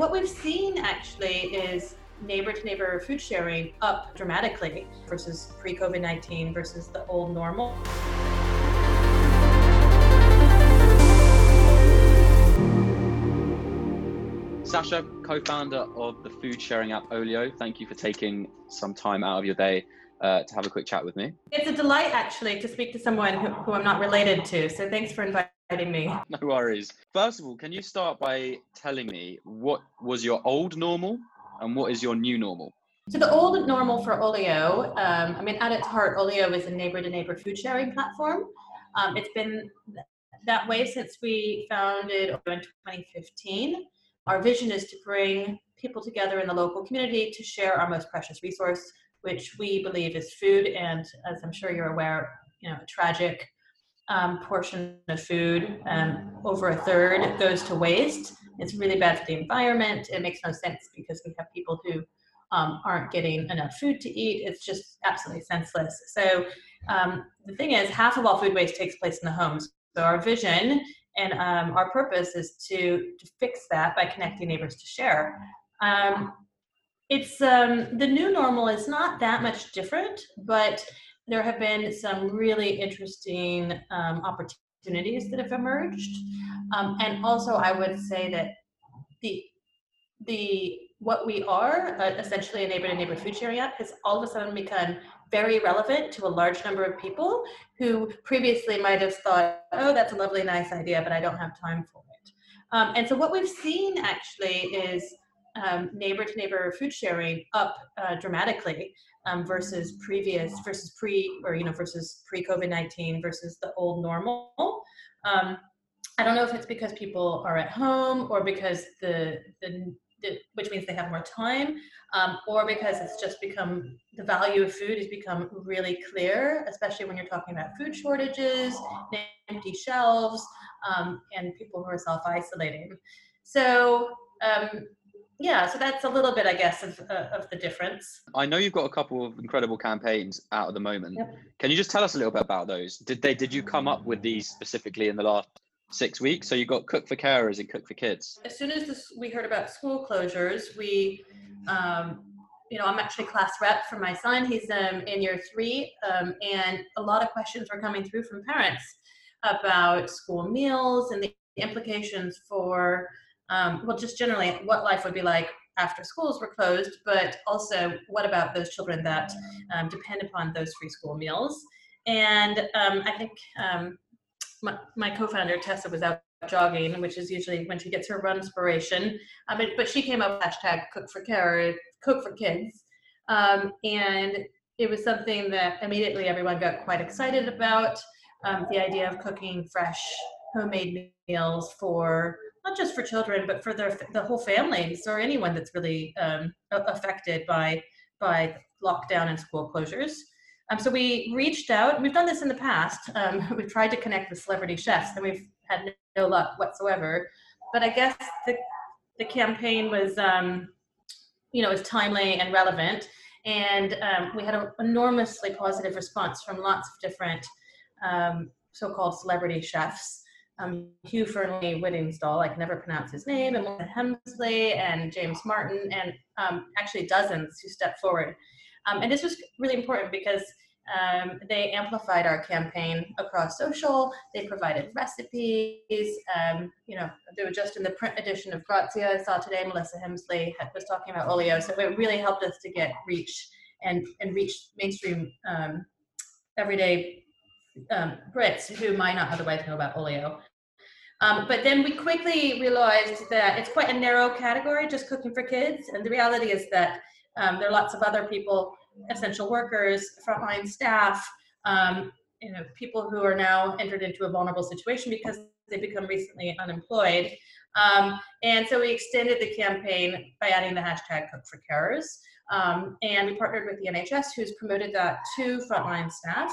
what we've seen actually is neighbor to neighbor food sharing up dramatically versus pre COVID 19 versus the old normal. Sasha, co founder of the food sharing app Olio, thank you for taking some time out of your day uh, to have a quick chat with me. It's a delight actually to speak to someone who, who I'm not related to. So thanks for inviting me. No worries. First of all, can you start by telling me what was your old normal and what is your new normal? So the old normal for Olio, um, I mean, at its heart, Olio is a neighbor-to-neighbor food sharing platform. Um, it's been that way since we founded in 2015. Our vision is to bring people together in the local community to share our most precious resource, which we believe is food. And as I'm sure you're aware, you know, a tragic um, portion of food, um, over a third, goes to waste. It's really bad for the environment. It makes no sense because we have people who um, aren't getting enough food to eat. It's just absolutely senseless. So um, the thing is, half of all food waste takes place in the homes. So our vision and um, our purpose is to, to fix that by connecting neighbors to share. Um, it's um, the new normal is not that much different, but there have been some really interesting um, opportunities that have emerged, um, and also I would say that the the what we are uh, essentially a neighbor to neighbor food sharing app has all of a sudden become very relevant to a large number of people who previously might have thought, oh, that's a lovely, nice idea, but I don't have time for it. Um, and so what we've seen actually is um, neighbor to neighbor food sharing up uh, dramatically um, versus previous versus pre or you know versus pre COVID nineteen versus the old normal. Um, I don't know if it's because people are at home or because the the, the which means they have more time, um, or because it's just become the value of food has become really clear, especially when you're talking about food shortages, empty shelves, um, and people who are self isolating. So um, yeah, so that's a little bit, I guess, of, uh, of the difference. I know you've got a couple of incredible campaigns out at the moment. Yep. Can you just tell us a little bit about those? Did they did you come up with these specifically in the last six weeks? So you got Cook for Carers and Cook for Kids. As soon as this, we heard about school closures, we, um, you know, I'm actually class rep for my son. He's um, in year three, um, and a lot of questions were coming through from parents about school meals and the implications for um, well, just generally what life would be like after schools were closed, but also what about those children that um, depend upon those free school meals? And um, I think um, my, my, co-founder Tessa was out jogging, which is usually when she gets her run inspiration. Um, but, she came up with hashtag Cook for Care, Cook for Kids, um, and it was something that immediately everyone got quite excited about. The idea of cooking fresh homemade meals for not just for children, but for their, the whole families or anyone that's really um, affected by by lockdown and school closures. Um, so we reached out. We've done this in the past. Um, we've tried to connect with celebrity chefs, and we've had no luck whatsoever. But I guess the the campaign was, um, you know, was timely and relevant, and um, we had an enormously positive response from lots of different um, so-called celebrity chefs um, Hugh Fearnley-Whittingstall, I can never pronounce his name, and Melissa Hemsley and James Martin, and um, actually dozens who stepped forward. Um, and this was really important because um, they amplified our campaign across social. They provided recipes. Um, you know, they were just in the print edition of Grazia. I saw today Melissa Hemsley was talking about Olio, so it really helped us to get reach and and reach mainstream um, everyday um, Brits who might not otherwise know about Olio. Um, but then we quickly realized that it's quite a narrow category, just cooking for kids. And the reality is that um, there are lots of other people, essential workers, frontline staff, um, you know, people who are now entered into a vulnerable situation because they've become recently unemployed. Um, and so we extended the campaign by adding the hashtag Cook for Carers. Um, and we partnered with the NHS, who's promoted that to frontline staff.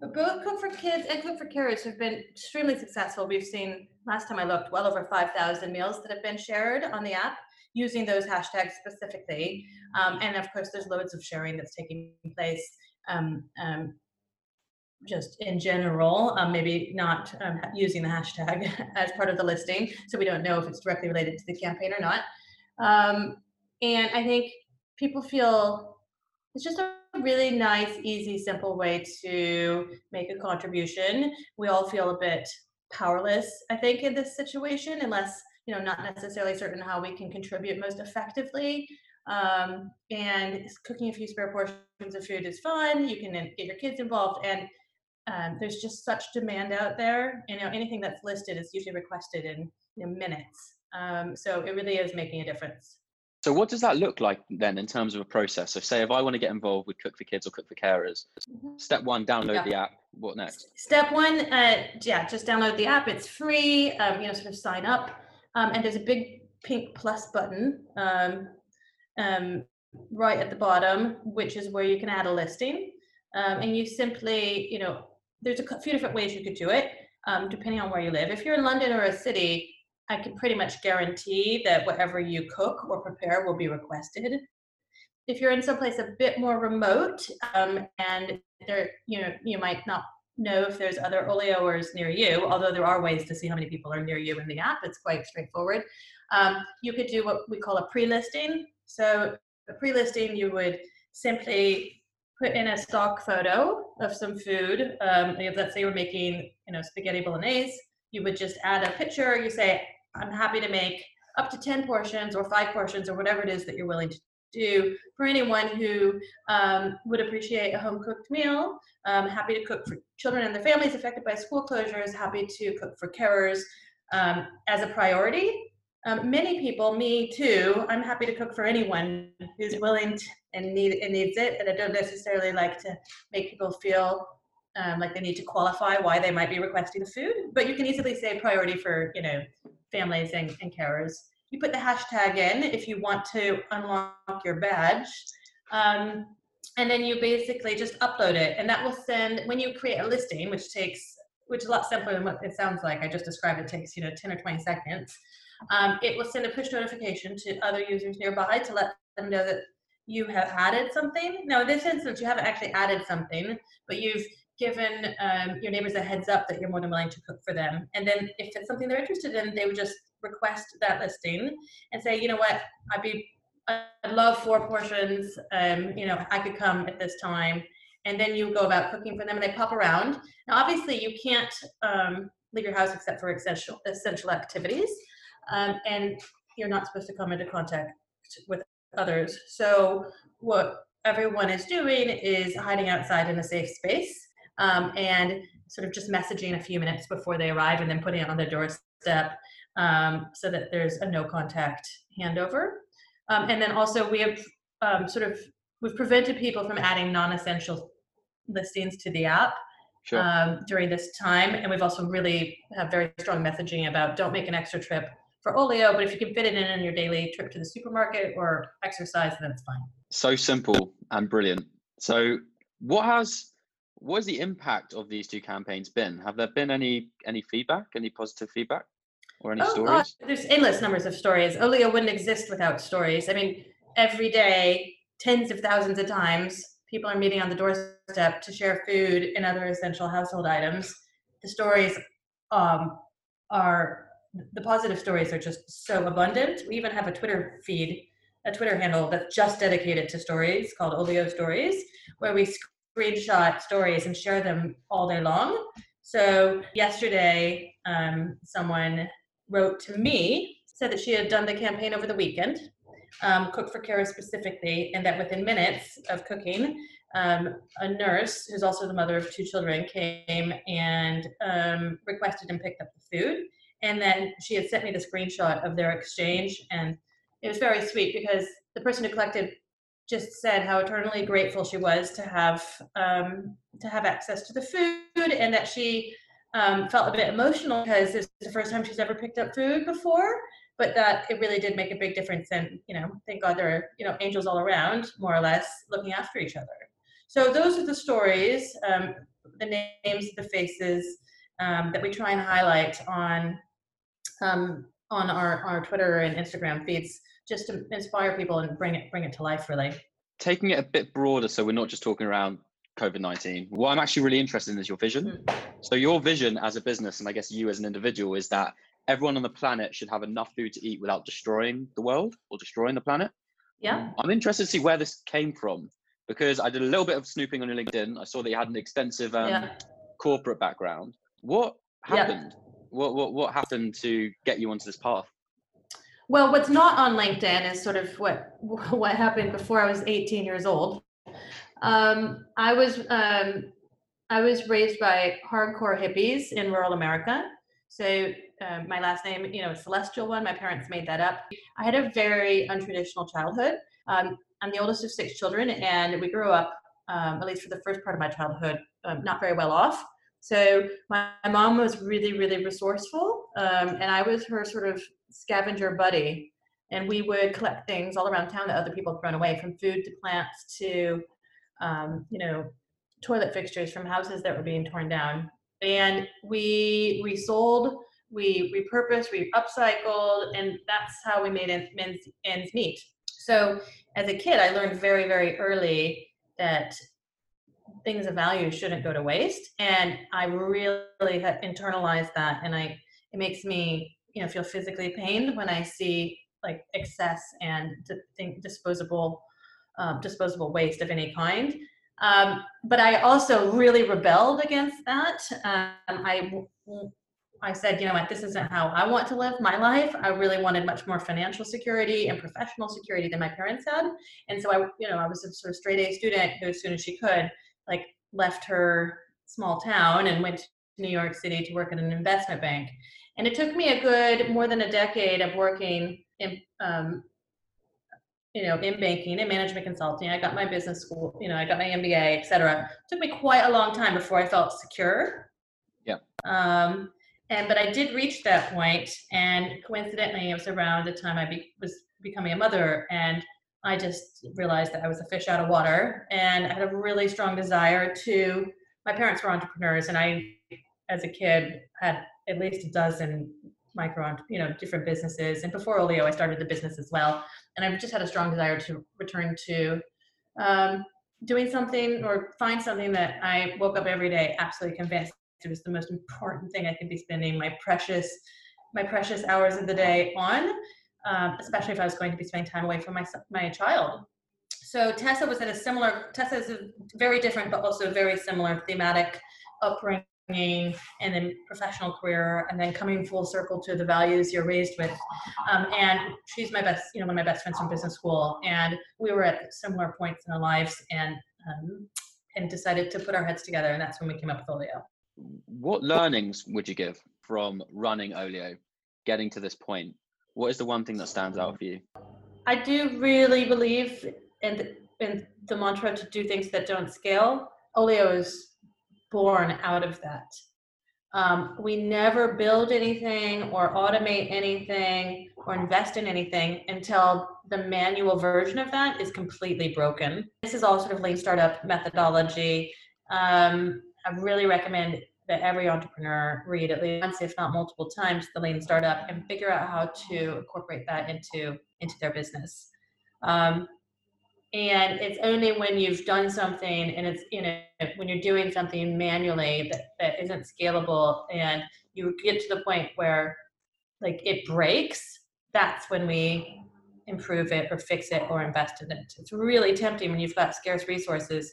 Both Cook for Kids and Cook for Carers have been extremely successful. We've seen, last time I looked, well over 5,000 meals that have been shared on the app using those hashtags specifically. Um, and of course, there's loads of sharing that's taking place um, um, just in general, um, maybe not um, using the hashtag as part of the listing. So we don't know if it's directly related to the campaign or not. Um, and I think people feel it's just a really nice, easy, simple way to make a contribution. We all feel a bit powerless, I think, in this situation, unless you know, not necessarily certain how we can contribute most effectively. Um, and cooking a few spare portions of food is fun. You can get your kids involved, and um, there's just such demand out there. You know, anything that's listed is usually requested in minutes. Um, so it really is making a difference. So what does that look like then in terms of a process? So say if I want to get involved with Cook for Kids or Cook for Carers, mm-hmm. step one, download yeah. the app. What next? Step one, uh, yeah, just download the app. It's free. Um, you know, sort of sign up, um, and there's a big pink plus button um, um, right at the bottom, which is where you can add a listing. Um, and you simply, you know, there's a few different ways you could do it, um, depending on where you live. If you're in London or a city, I can pretty much guarantee that whatever you cook or prepare will be requested. If you're in someplace a bit more remote, um, and there, you know, you might not know if there's other oleoers near you, although there are ways to see how many people are near you in the app. It's quite straightforward. Um, you could do what we call a pre-listing. So a pre-listing, you would simply put in a stock photo of some food. Um, let's say you're making, you know, spaghetti bolognese. You would just add a picture. You say, I'm happy to make up to 10 portions or five portions or whatever it is that you're willing to do for anyone who um, would appreciate a home cooked meal. Um, happy to cook for children and their families affected by school closures. Happy to cook for carers um, as a priority. Um, many people, me too, I'm happy to cook for anyone who's willing to, and need and needs it. And I don't necessarily like to make people feel um, like they need to qualify why they might be requesting the food. But you can easily say priority for you know families and, and carers. You put the hashtag in if you want to unlock your badge. Um, and then you basically just upload it and that will send when you create a listing which takes which is a lot simpler than what it sounds like i just described it takes you know 10 or 20 seconds um, it will send a push notification to other users nearby to let them know that you have added something now in this instance you haven't actually added something but you've given um, your neighbors a heads up that you're more than willing to cook for them. And then if it's something they're interested in, they would just request that listing and say, you know what, I'd be, I'd love four portions. Um, you know, I could come at this time. And then you go about cooking for them and they pop around. Now, obviously you can't um, leave your house except for essential, essential activities. Um, and you're not supposed to come into contact with others. So what everyone is doing is hiding outside in a safe space um, and sort of just messaging a few minutes before they arrive and then putting it on their doorstep um, so that there's a no contact handover. Um, and then also we have um, sort of we've prevented people from adding non-essential listings to the app sure. Um, during this time, and we've also really have very strong messaging about don't make an extra trip for Olio, but if you can fit it in in your daily trip to the supermarket or exercise, then it's fine. So simple and brilliant. So, what has what has the impact of these two campaigns been? Have there been any any feedback, any positive feedback, or any oh, stories? there's endless numbers of stories. Olio wouldn't exist without stories. I mean, every day, tens of thousands of times, people are meeting on the doorstep to share food and other essential household items. The stories um, are the positive stories are just so abundant. We even have a Twitter feed, a Twitter handle that's just dedicated to stories called Olio Stories, where we screenshot stories and share them all day long. So yesterday, um, someone wrote to me, said that she had done the campaign over the weekend, um, Cook for Care specifically, and that within minutes of cooking, um, a nurse who's also the mother of two children came and um, requested and picked up the food. And then she had sent me the screenshot of their exchange, and it was very sweet because the person who collected just said how eternally grateful she was to have um, to have access to the food and that she um, felt a bit emotional because this is the first time she's ever picked up food before but that it really did make a big difference and you know thank god there are you know angels all around more or less looking after each other. So those are the stories um, the names the faces um, that we try and highlight on um, on our, our twitter and instagram feeds just to inspire people and bring it bring it to life really taking it a bit broader so we're not just talking around covid-19 what i'm actually really interested in is your vision mm. so your vision as a business and i guess you as an individual is that everyone on the planet should have enough food to eat without destroying the world or destroying the planet. Yeah. I'm interested to see where this came from because I did a little bit of snooping on your LinkedIn. I saw that you had an extensive um, yeah. corporate background. What happened? Yeah. What, what what happened to get you onto this path? Well, what's not on LinkedIn is sort of what what happened before I was 18 years old. Um, I was um, I was raised by hardcore hippies in rural America. So uh, my last name, you know, Celestial one. My parents made that up. I had a very untraditional childhood. Um, I'm the oldest of six children, and we grew up, um, at least for the first part of my childhood, um, not very well off. So my, my, mom was really, really resourceful, um, and I was her sort of scavenger buddy. And we would collect things all around town that other people had thrown away, from food to plants to, um, you know, toilet fixtures from houses that were being torn down. And we resold, we repurposed, we upcycled, and that's how we made ends, ends meet. So as a kid, I learned very, very early that things of value shouldn't go to waste. And I really had internalized that. And I, it makes me, you know, feel physically pained when I see like excess and disposable, um, disposable waste of any kind. Um, but I also really rebelled against that. Um, I I said, you know what, this isn't how I want to live my life. I really wanted much more financial security and professional security than my parents had. And so I, you know, I was a sort of straight A student who, as soon as she could, like left her small town and went to New York City to work at an investment bank. And it took me a good more than a decade of working in, um, you know, in banking and management consulting. I got my business school, you know, I got my MBA, et cetera. It took me quite a long time before I felt secure. Yeah. Um, and but I did reach that point, and coincidentally, it was around the time I be, was becoming a mother, and I just realized that I was a fish out of water, and I had a really strong desire to. My parents were entrepreneurs, and I, as a kid, had at least a dozen micro, you know, different businesses. And before Olio, I started the business as well, and I just had a strong desire to return to um, doing something or find something that I woke up every day absolutely convinced it was the most important thing I could be spending my precious my precious hours of the day on, um, especially if I was going to be spending time away from my my child. So Tessa was at a similar. Tessa is a very different, but also very similar thematic upbringing and then professional career and then coming full circle to the values you're raised with um, and she's my best you know one of my best friends from business school and we were at similar points in our lives and um, and decided to put our heads together and that's when we came up with olio what learnings would you give from running Olio, getting to this point? What is the one thing that stands out for you? I do really believe in the, in the mantra to do things that don't scale. Olio is born out of that. Um, we never build anything or automate anything or invest in anything until the manual version of that is completely broken. This is all sort of lean startup methodology. Um, I really recommend that every entrepreneur read at least once, if not multiple times, the Lean Startup and figure out how to incorporate that into into their business. Um, and it's only when you've done something and it's you know when you're doing something manually that, that isn't scalable and you get to the point where like it breaks that's when we improve it or fix it or invest in it it's really tempting when you've got scarce resources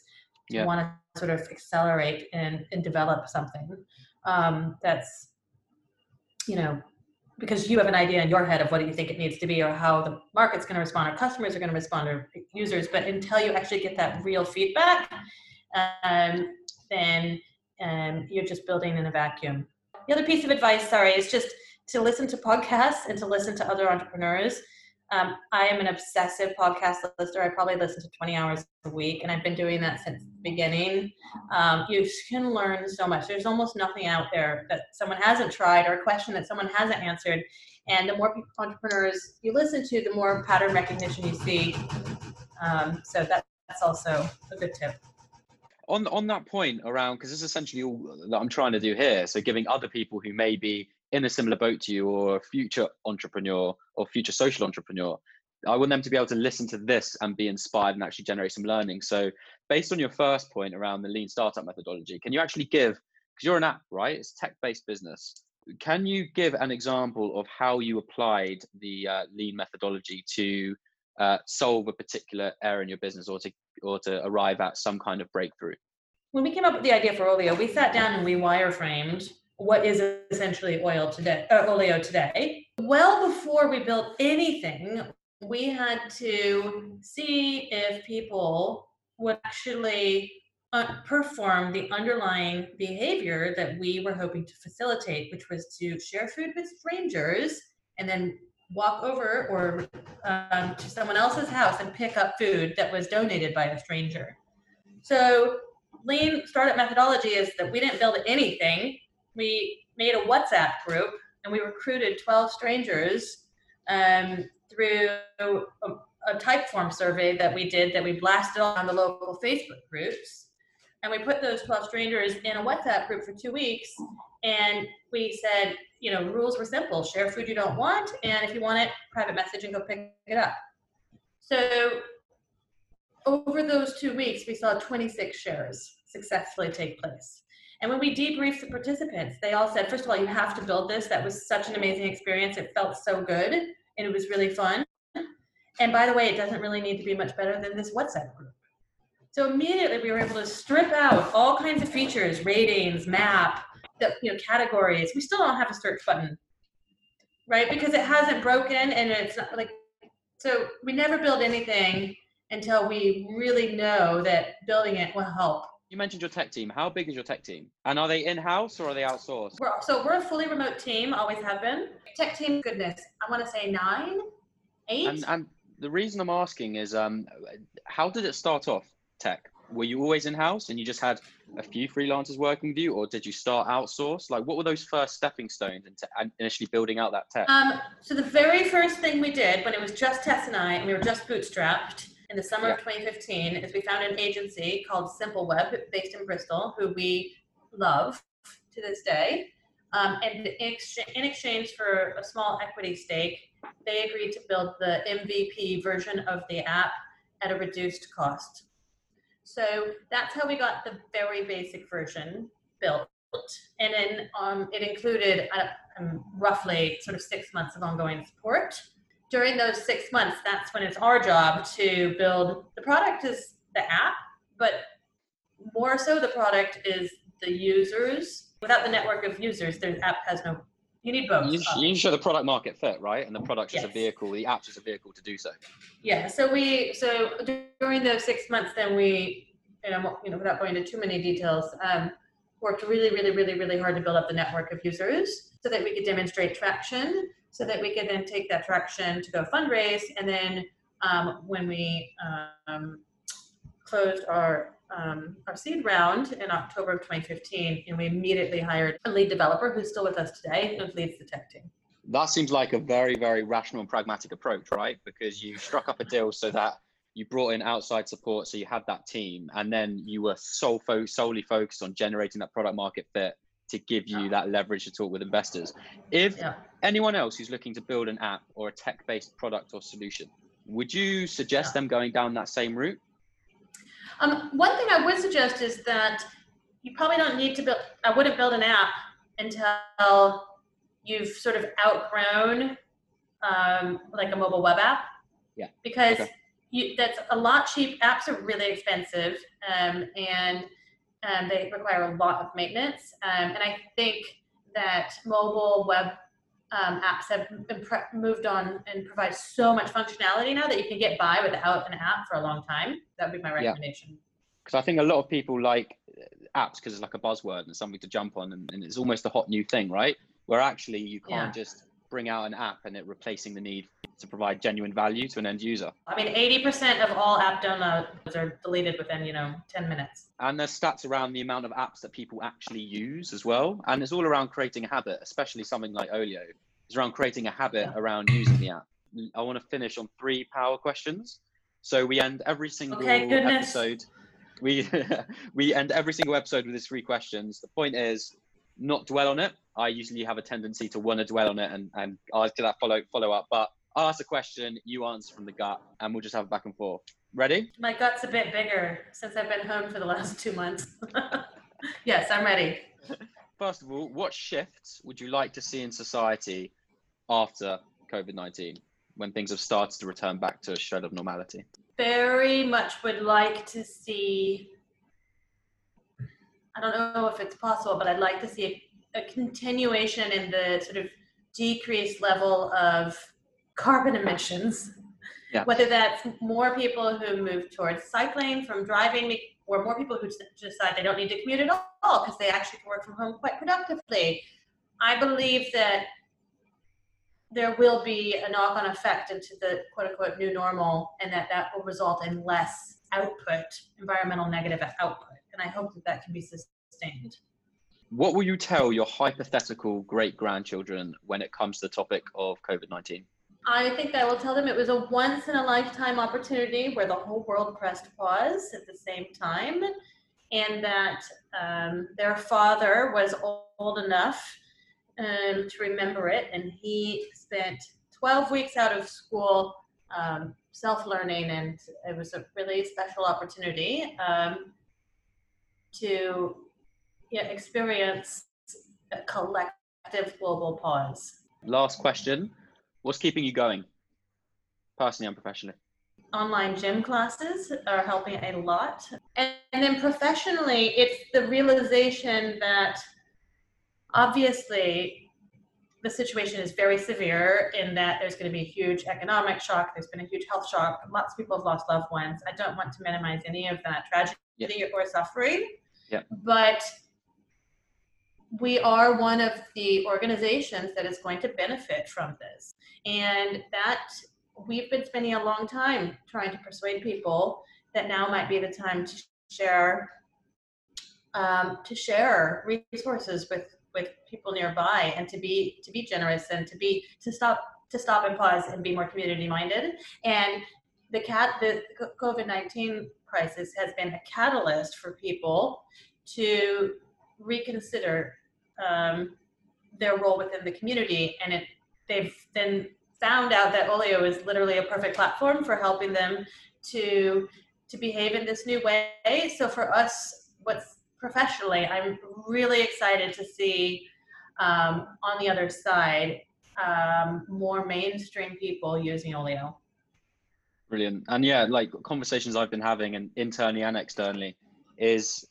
to yeah. want to sort of accelerate and, and develop something um, that's you know because you have an idea in your head of what you think it needs to be or how the market's going to respond or customers are going to respond or users but until you actually get that real feedback um, then um, you're just building in a vacuum. The other piece of advice sorry is just to listen to podcasts and to listen to other entrepreneurs um, I am an obsessive podcast listener. I probably listen to 20 hours a week, and I've been doing that since the beginning. Um, you can learn so much. There's almost nothing out there that someone hasn't tried or a question that someone hasn't answered. And the more entrepreneurs you listen to, the more pattern recognition you see. Um, so that, that's also a good tip. On, on that point around, because this is essentially all that I'm trying to do here. So giving other people who may be in a similar boat to you or a future entrepreneur or future social entrepreneur i want them to be able to listen to this and be inspired and actually generate some learning. So based on your first point around the lean startup methodology can you actually give because you're an app right? It's tech-based business. Can you give an example of how you applied the uh, lean methodology to uh, solve a particular area in your business or to or to arrive at some kind of breakthrough? When we came up with the idea for Olio, we sat down and we wireframed what is essentially oil today, uh, Olio today. Well before we built anything, we had to see if people would actually uh, perform the underlying behavior that we were hoping to facilitate, which was to share food with strangers and then walk over or um, to someone else's house and pick up food that was donated by a stranger. So, lean startup methodology is that we didn't build anything. We made a WhatsApp group and we recruited 12 strangers um, through a, a Typeform survey that we did that we blasted on the local Facebook groups. And we put those 12 strangers in a WhatsApp group for two weeks. And we said, you know, rules were simple share food you don't want. And if you want it, private message and go pick it up. So over those two weeks, we saw 26 shares successfully take place. And when we debriefed the participants, they all said, first of all, you have to build this. That was such an amazing experience. It felt so good and it was really fun. And by the way, it doesn't really need to be much better than this WhatsApp group. So immediately we were able to strip out all kinds of features, ratings, map, the, you know, categories. We still don't have a search button, right? Because it hasn't broken and it's not like, so we never build anything until we really know that building it will help. You mentioned your tech team. How big is your tech team? And are they in-house or are they outsourced? We're, so we're a fully remote team, always have been. Tech team, goodness, I want to say nine, eight. And, and the reason I'm asking is, um, how did it start off? tech? Were you always in house and you just had a few freelancers working with you, or did you start outsourced? Like, what were those first stepping stones into initially building out that tech? Um, so the very first thing we did when it was just Tess and I, and we were just bootstrapped in the summer yeah. of 2015, is we found an agency called Simpleweb, based in Bristol, who we love to this day. Um, and in, in exchange for a small equity stake, they agreed to build the MVP version of the app at a reduced cost. So that's how we got the very basic version built. And then um, it included uh, um, roughly sort of six months of ongoing support. During those six months, that's when it's our job to build the product is the app, but more so the product is the users. Without the network of users, the app has no you need both. You, you need to show the product market fit, right? And the product yes. is a vehicle, the app is a vehicle to do so. Yeah. So we so during those six months, then we, you know, you know, without going into too many details, um, worked really, really, really, really hard to build up the network of users so that we could demonstrate traction, so that we could then take that traction to go fundraise, and then um, when we um, closed our um, our seed round in October of 2015, and we immediately hired a lead developer who's still with us today and leads the tech team. That seems like a very, very rational and pragmatic approach, right? Because you struck up a deal so that you brought in outside support, so you had that team, and then you were sole fo- solely focused on generating that product market fit to give you that leverage to talk with investors. If yeah. anyone else who's looking to build an app or a tech-based product or solution, would you suggest yeah. them going down that same route? Um, one thing I would suggest is that you probably don't need to build, I wouldn't build an app until you've sort of outgrown um, like a mobile web app. Yeah. Because okay. you, that's a lot cheap. Apps are really expensive um, and um, they require a lot of maintenance. Um, and I think that mobile web um, apps have pre- moved on and provide so much functionality now that you can get by without an app for a long time. That would be my recommendation. Because I think a lot of people like apps because it's like a buzzword and something to jump on, and, and, it's almost a hot new thing, right? Where actually you can't yeah. just bring out an app and it replacing the need to provide genuine value to an end user. I mean, 80% of all app downloads are deleted within, you know, 10 minutes. And there's stats around the amount of apps that people actually use as well. And it's all around creating a habit, especially something like Olio. It's around creating a habit yeah. around using the app. I want to finish on three power questions. So we end every single okay, episode. We we end every single episode with these three questions. The point is not dwell on it. I usually have a tendency to want to dwell on it and, and ask that follow follow up. But I'll ask a question, you answer from the gut, and we'll just have it back and forth. Ready? My gut's a bit bigger since I've been home for the last two months. yes, I'm ready. first of all, what shifts would you like to see in society after COVID 19 when things have started to return back to a shred of normality? Very much would like to see. I don't know if it's possible, but I'd like to see a, a continuation in the sort of decreased level of carbon emissions. Yeah. Whether that's more people who move towards cycling from driving, or more people who decide they don't need to commute at all because they actually can work from home quite productively. I believe that there will be a knock-on effect into the quote-unquote new normal, and that that will result in less output, environmental negative output. And I hope that that can be sustained. What will you tell your hypothetical great grandchildren when it comes to the topic of COVID 19? I think I will tell them it was a once in a lifetime opportunity where the whole world pressed pause at the same time, and that um, their father was old enough um, to remember it, and he spent 12 weeks out of school um, self learning, and it was a really special opportunity um, to yeah, experience a collective global pause. Last question What's keeping you going, personally and professionally? Online gym classes are helping a lot. And, and then professionally, it's the realization that obviously the situation is very severe in that there's going to be a huge economic shock. There's been a huge health shock. Lots of people have lost loved ones. I don't want to minimize any of that tragedy yeah. or suffering. Yeah. But we are one of the organizations that is going to benefit from this. And that we've been spending a long time trying to persuade people that now might be the time to share um, to share resources with with people nearby and to be to be generous and to be to stop to stop and pause and be more community minded and the cat the covid-19 crisis has been a catalyst for people to reconsider um, their role within the community, and it they've then found out that Olio is literally a perfect platform for helping them to to behave in this new way. So for us, what's professionally, I'm really excited to see um, on the other side um, more mainstream people using Olio. Brilliant. And yeah, like conversations I've been having and internally and externally is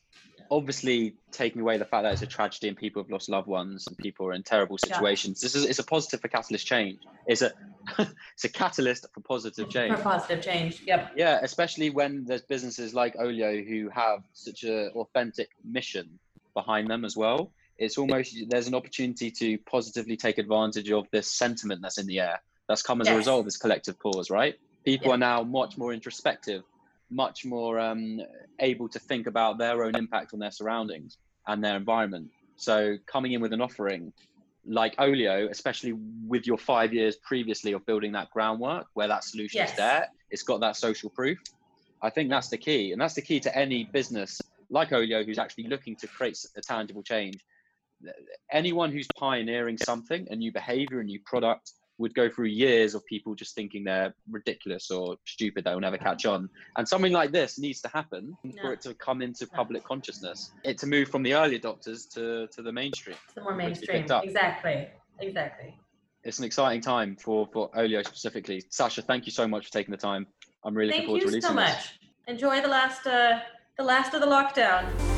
obviously taking away the fact that it's a tragedy and people have lost loved ones and people are in terrible situations. Yeah. This is it's a positive for catalyst change. It's a it's a catalyst for positive change. For positive change. Yep. Yeah, especially when there's businesses like Olio who have such a authentic mission behind them as well. It's almost there's an opportunity to positively take advantage of this sentiment that's in the air that's come as yes. a result of this collective pause, right? People are now much more introspective much more um, able to think about their own impact on their surroundings and their environment. So coming in with an offering like Olio, especially with your five years previously of building that groundwork where that solution yes. is there, it's got that social proof. I think that's the key. And that's the key to any business like Olio who's actually looking to create a tangible change. Anyone who's pioneering something, a new behavior, a new product, would go through years of people just thinking they're ridiculous or stupid that will never catch on. And something like this needs to happen no. for it to come into public consciousness. It to move from the early adopters to to the mainstream. The more mainstream. exactly. Exactly. It's an exciting time for for olio specifically. Sasha thank you so much for taking the time. I'm really thank looking forward to releasing Thank you so much this. enjoy the last uh the last of the lockdown